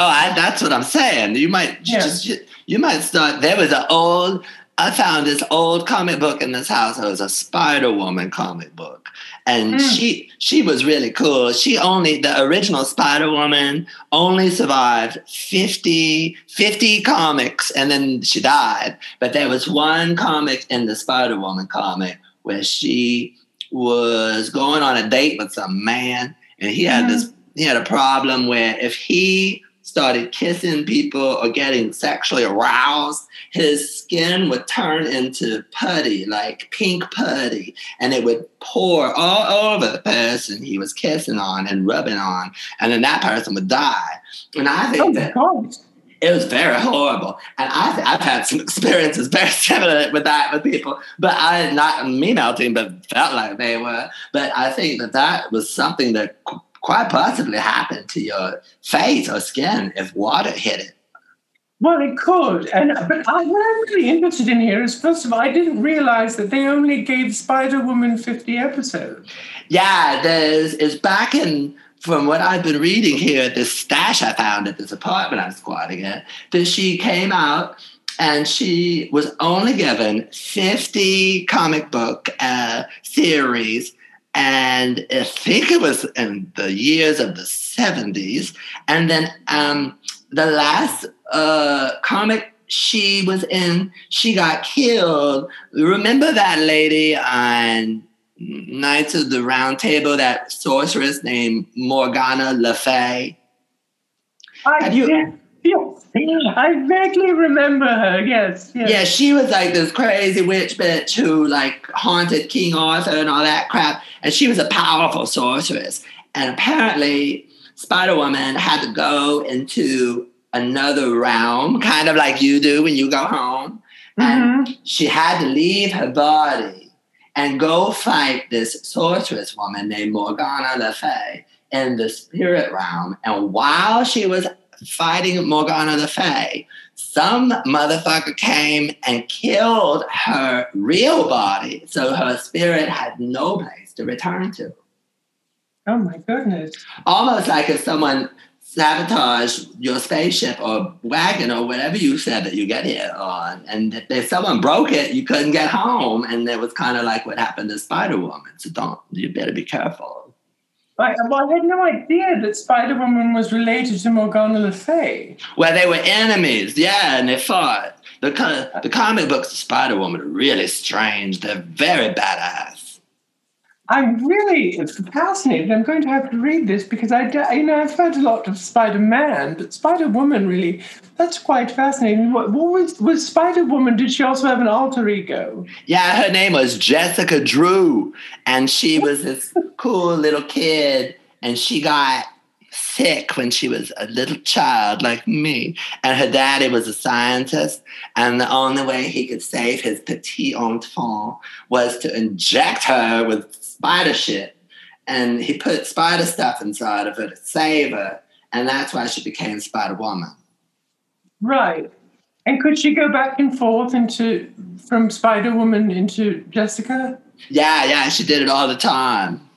Oh, I, that's what I'm saying. You might you Yeah. just you, you might start. There was an old. I found this old comic book in this house. It was a Spider Woman comic book, and Mm. she she was really cool. She only the original Spider Woman only survived 50, 50 comics, and then she died. But there was one comic in the Spider Woman comic where she was going on a date with some man, and he had this he had a problem where if he started kissing people or getting sexually aroused, his skin would turn into putty, like pink putty, and it would pour all over the person he was kissing on and rubbing on, and then that person would die. And I think Oh that God. it was very horrible. And I th- I've had some experiences very similar with that with people, but I not me melting, but felt like they were. But I think that that was something that quite possibly happen to your face or skin if water hit it. Well, it could, and but I, what I'm really interested in here is first of all, I didn't realize that they only gave Spider Woman 50 episodes. Yeah, there's is back in from what I've been reading here at this stash I found at this apartment I'm squatting at, that she came out and she was only given 50 comic book uh, series. And I think it was in the years of the 70s. And then um, the last uh, comic she was in, she got killed. Remember that lady on Knights of the Round Table, that sorceress named Morgana Le Fay? I, Have you- yes, yes. I vaguely remember her. Yes, yes. Yeah, she was like this crazy witch bitch who like haunted King Arthur and all that crap. And she was a powerful sorceress. And apparently, Spider Woman had to go into another realm, kind of like you do when you go home. And Mhm. she had to leave her body and go fight this sorceress woman named Morgana Le Fay in the spirit realm. And while she was fighting Morgana Le Fay, some motherfucker came and killed her real body. So her spirit had no place to return to. Oh my goodness. Almost like if someone sabotaged your spaceship or wagon or whatever you said that you get here on, and if if someone broke it, you couldn't get home. And it was kind of like what happened to Spider Woman. So don't, you better be careful. I, well, I had no idea that Spider Woman was related to Morgana Le Fay. Well, they were enemies, yeah, and they fought. The, the comic books of Spider Woman are really strange. They're very badass. I'm really fascinated. I'm going to have to read this because I, you know, I've heard a lot of Spider Man, but Spider Woman really, that's quite fascinating. What, what was was Spider Woman? Did she also have an alter ego? Yeah, her name was Jessica Drew, and she was this cool little kid, and she got sick when she was a little child like me. And her daddy was a scientist, and the only way he could save his petit enfant was to inject her with spider shit. And he put spider stuff inside of her to save her, and that's why she became Spider Woman. Right. And could she go back and forth into from Spider Woman into Jessica? Yeah, yeah, she did it all the time.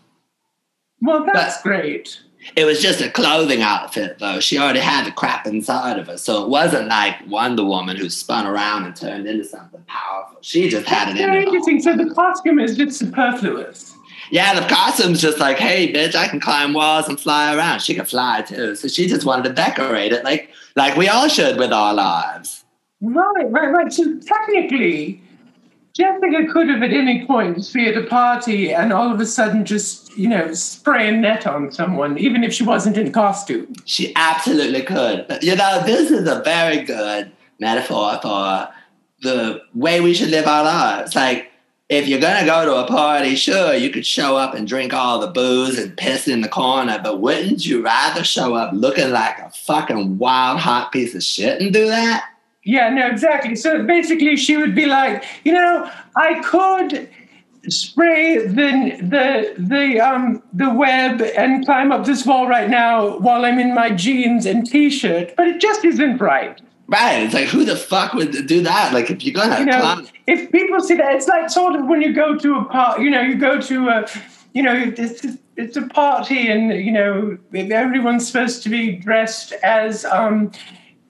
Well, that's But- great. It was just a clothing outfit, though. She already had the crap inside of her. So it wasn't like Wonder Woman who spun around and turned into something powerful. She just had it in her. interesting. So the costume is just superfluous. Yeah, the costume's just like, hey, bitch, I can climb walls and fly around. She can fly too. So she just wanted to decorate it like like we all should with our lives. Right, right, right. So technically, Jessica could have at any point be at a party and all of a sudden just, you know, spray a net on someone, even if she wasn't in costume. She absolutely could. You know, this is a very good metaphor for the way we should live our lives. Like, if you're gonna go to a party, sure, you could show up and drink all the booze and piss in the corner, but wouldn't you rather show up looking like a fucking wild hot piece of shit and do that? Yeah, no, exactly. So basically, she would be like, you know, I could spray the the the um the web and climb up this wall right now while I'm in my jeans and t-shirt, but it just isn't right. Right. It's like who the fuck would do that? Like if you're gonna you know, climb if people see that, it's like sort of when you go to a part, you know, you go to a, you know, it's, it's a party, and you know everyone's supposed to be dressed as um,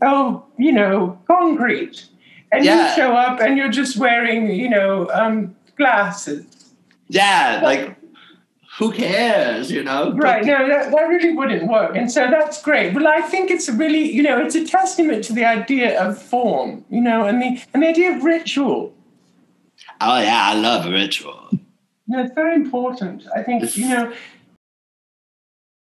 oh you know concrete, and Yeah. you show up and you're just wearing you know um, glasses. Yeah, like who cares, you know? Right, no, that, that really wouldn't work. And so that's great. Well, I think it's really, you know, it's a testament to the idea of form, you know, and the and the idea of ritual. Oh yeah, I love ritual. Know, it's very important. I think, you know,